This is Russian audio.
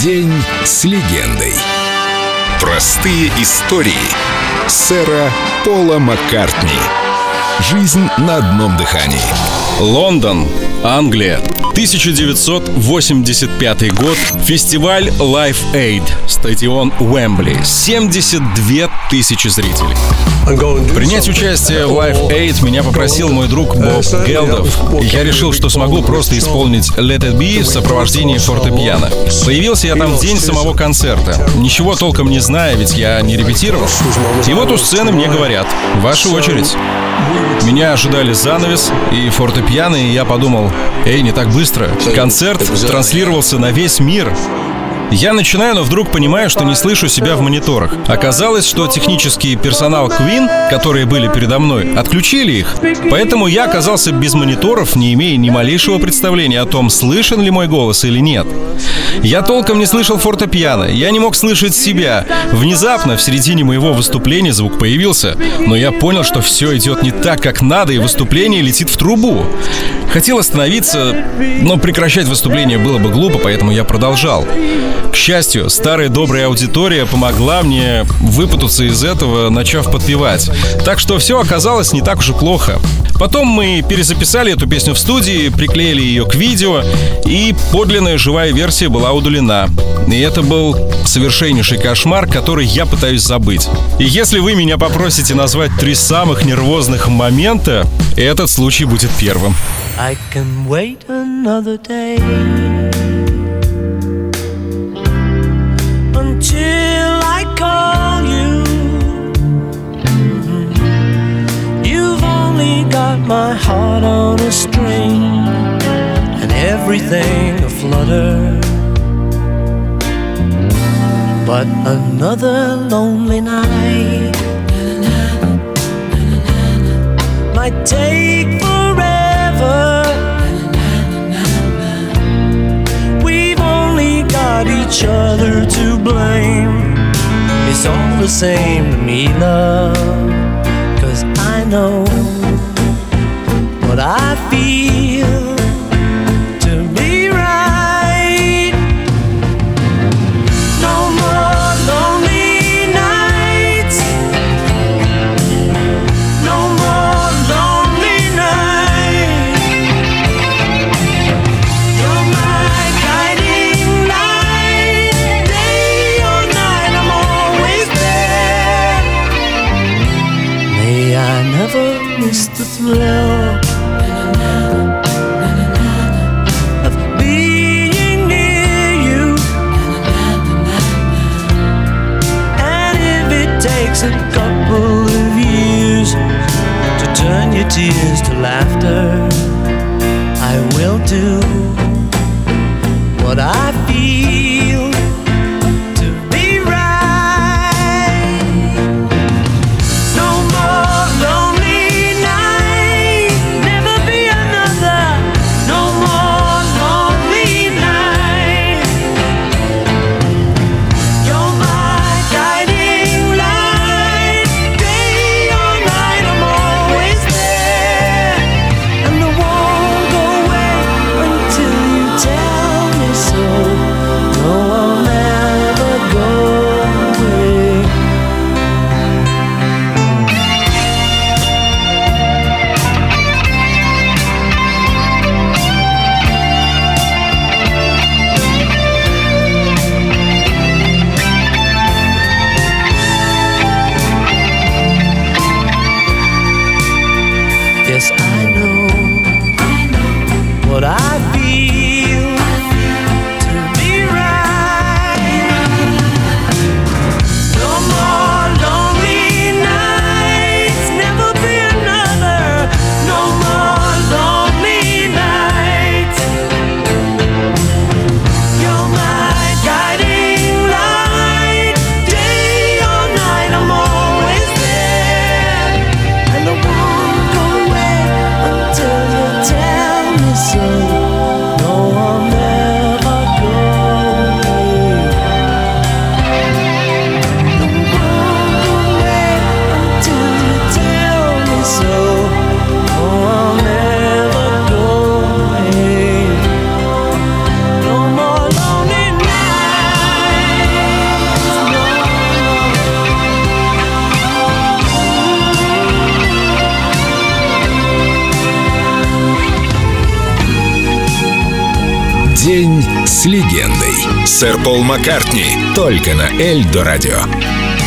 День с легендой. Простые истории сэра Пола Маккартни. Жизнь на одном дыхании. Лондон, Англия. 1985 год. Фестиваль Live Aid. Стадион Уэмбли. 72 тысячи зрителей. Принять участие в Live Aid меня попросил мой друг Боб Гелдов. И я решил, что смогу просто исполнить Let It Be в сопровождении фортепиано. Появился я там в день самого концерта. Ничего толком не зная, ведь я не репетировал. И вот у сцены мне говорят, ваша очередь. Меня ожидали занавес и фортепиано, и я подумал, эй, не так быстро. Концерт транслировался на весь мир. Я начинаю, но вдруг понимаю, что не слышу себя в мониторах. Оказалось, что технический персонал Queen, которые были передо мной, отключили их. Поэтому я оказался без мониторов, не имея ни малейшего представления о том, слышен ли мой голос или нет. Я толком не слышал фортепиано, я не мог слышать себя. Внезапно, в середине моего выступления звук появился, но я понял, что все идет не так, как надо, и выступление летит в трубу. Хотел остановиться, но прекращать выступление было бы глупо, поэтому я продолжал. К счастью, старая добрая аудитория помогла мне выпутаться из этого, начав подпевать. Так что все оказалось не так уж и плохо. Потом мы перезаписали эту песню в студии, приклеили ее к видео, и подлинная живая версия была удалена. И это был совершеннейший кошмар, который я пытаюсь забыть. И если вы меня попросите назвать три самых нервозных момента, этот случай будет первым. I can wait another day. Until I call you. Mm-hmm. You've only got my heart on a string and everything aflutter. But another lonely night might take each other to blame. It's all the same to me, love. Cause I know what I feel miss the thrill. Of being near you, and if it takes a couple of years to turn your tears to laughter. I will do what I feel. День с легендой. Сэр Пол Маккартни. Только на Эльдо Радио.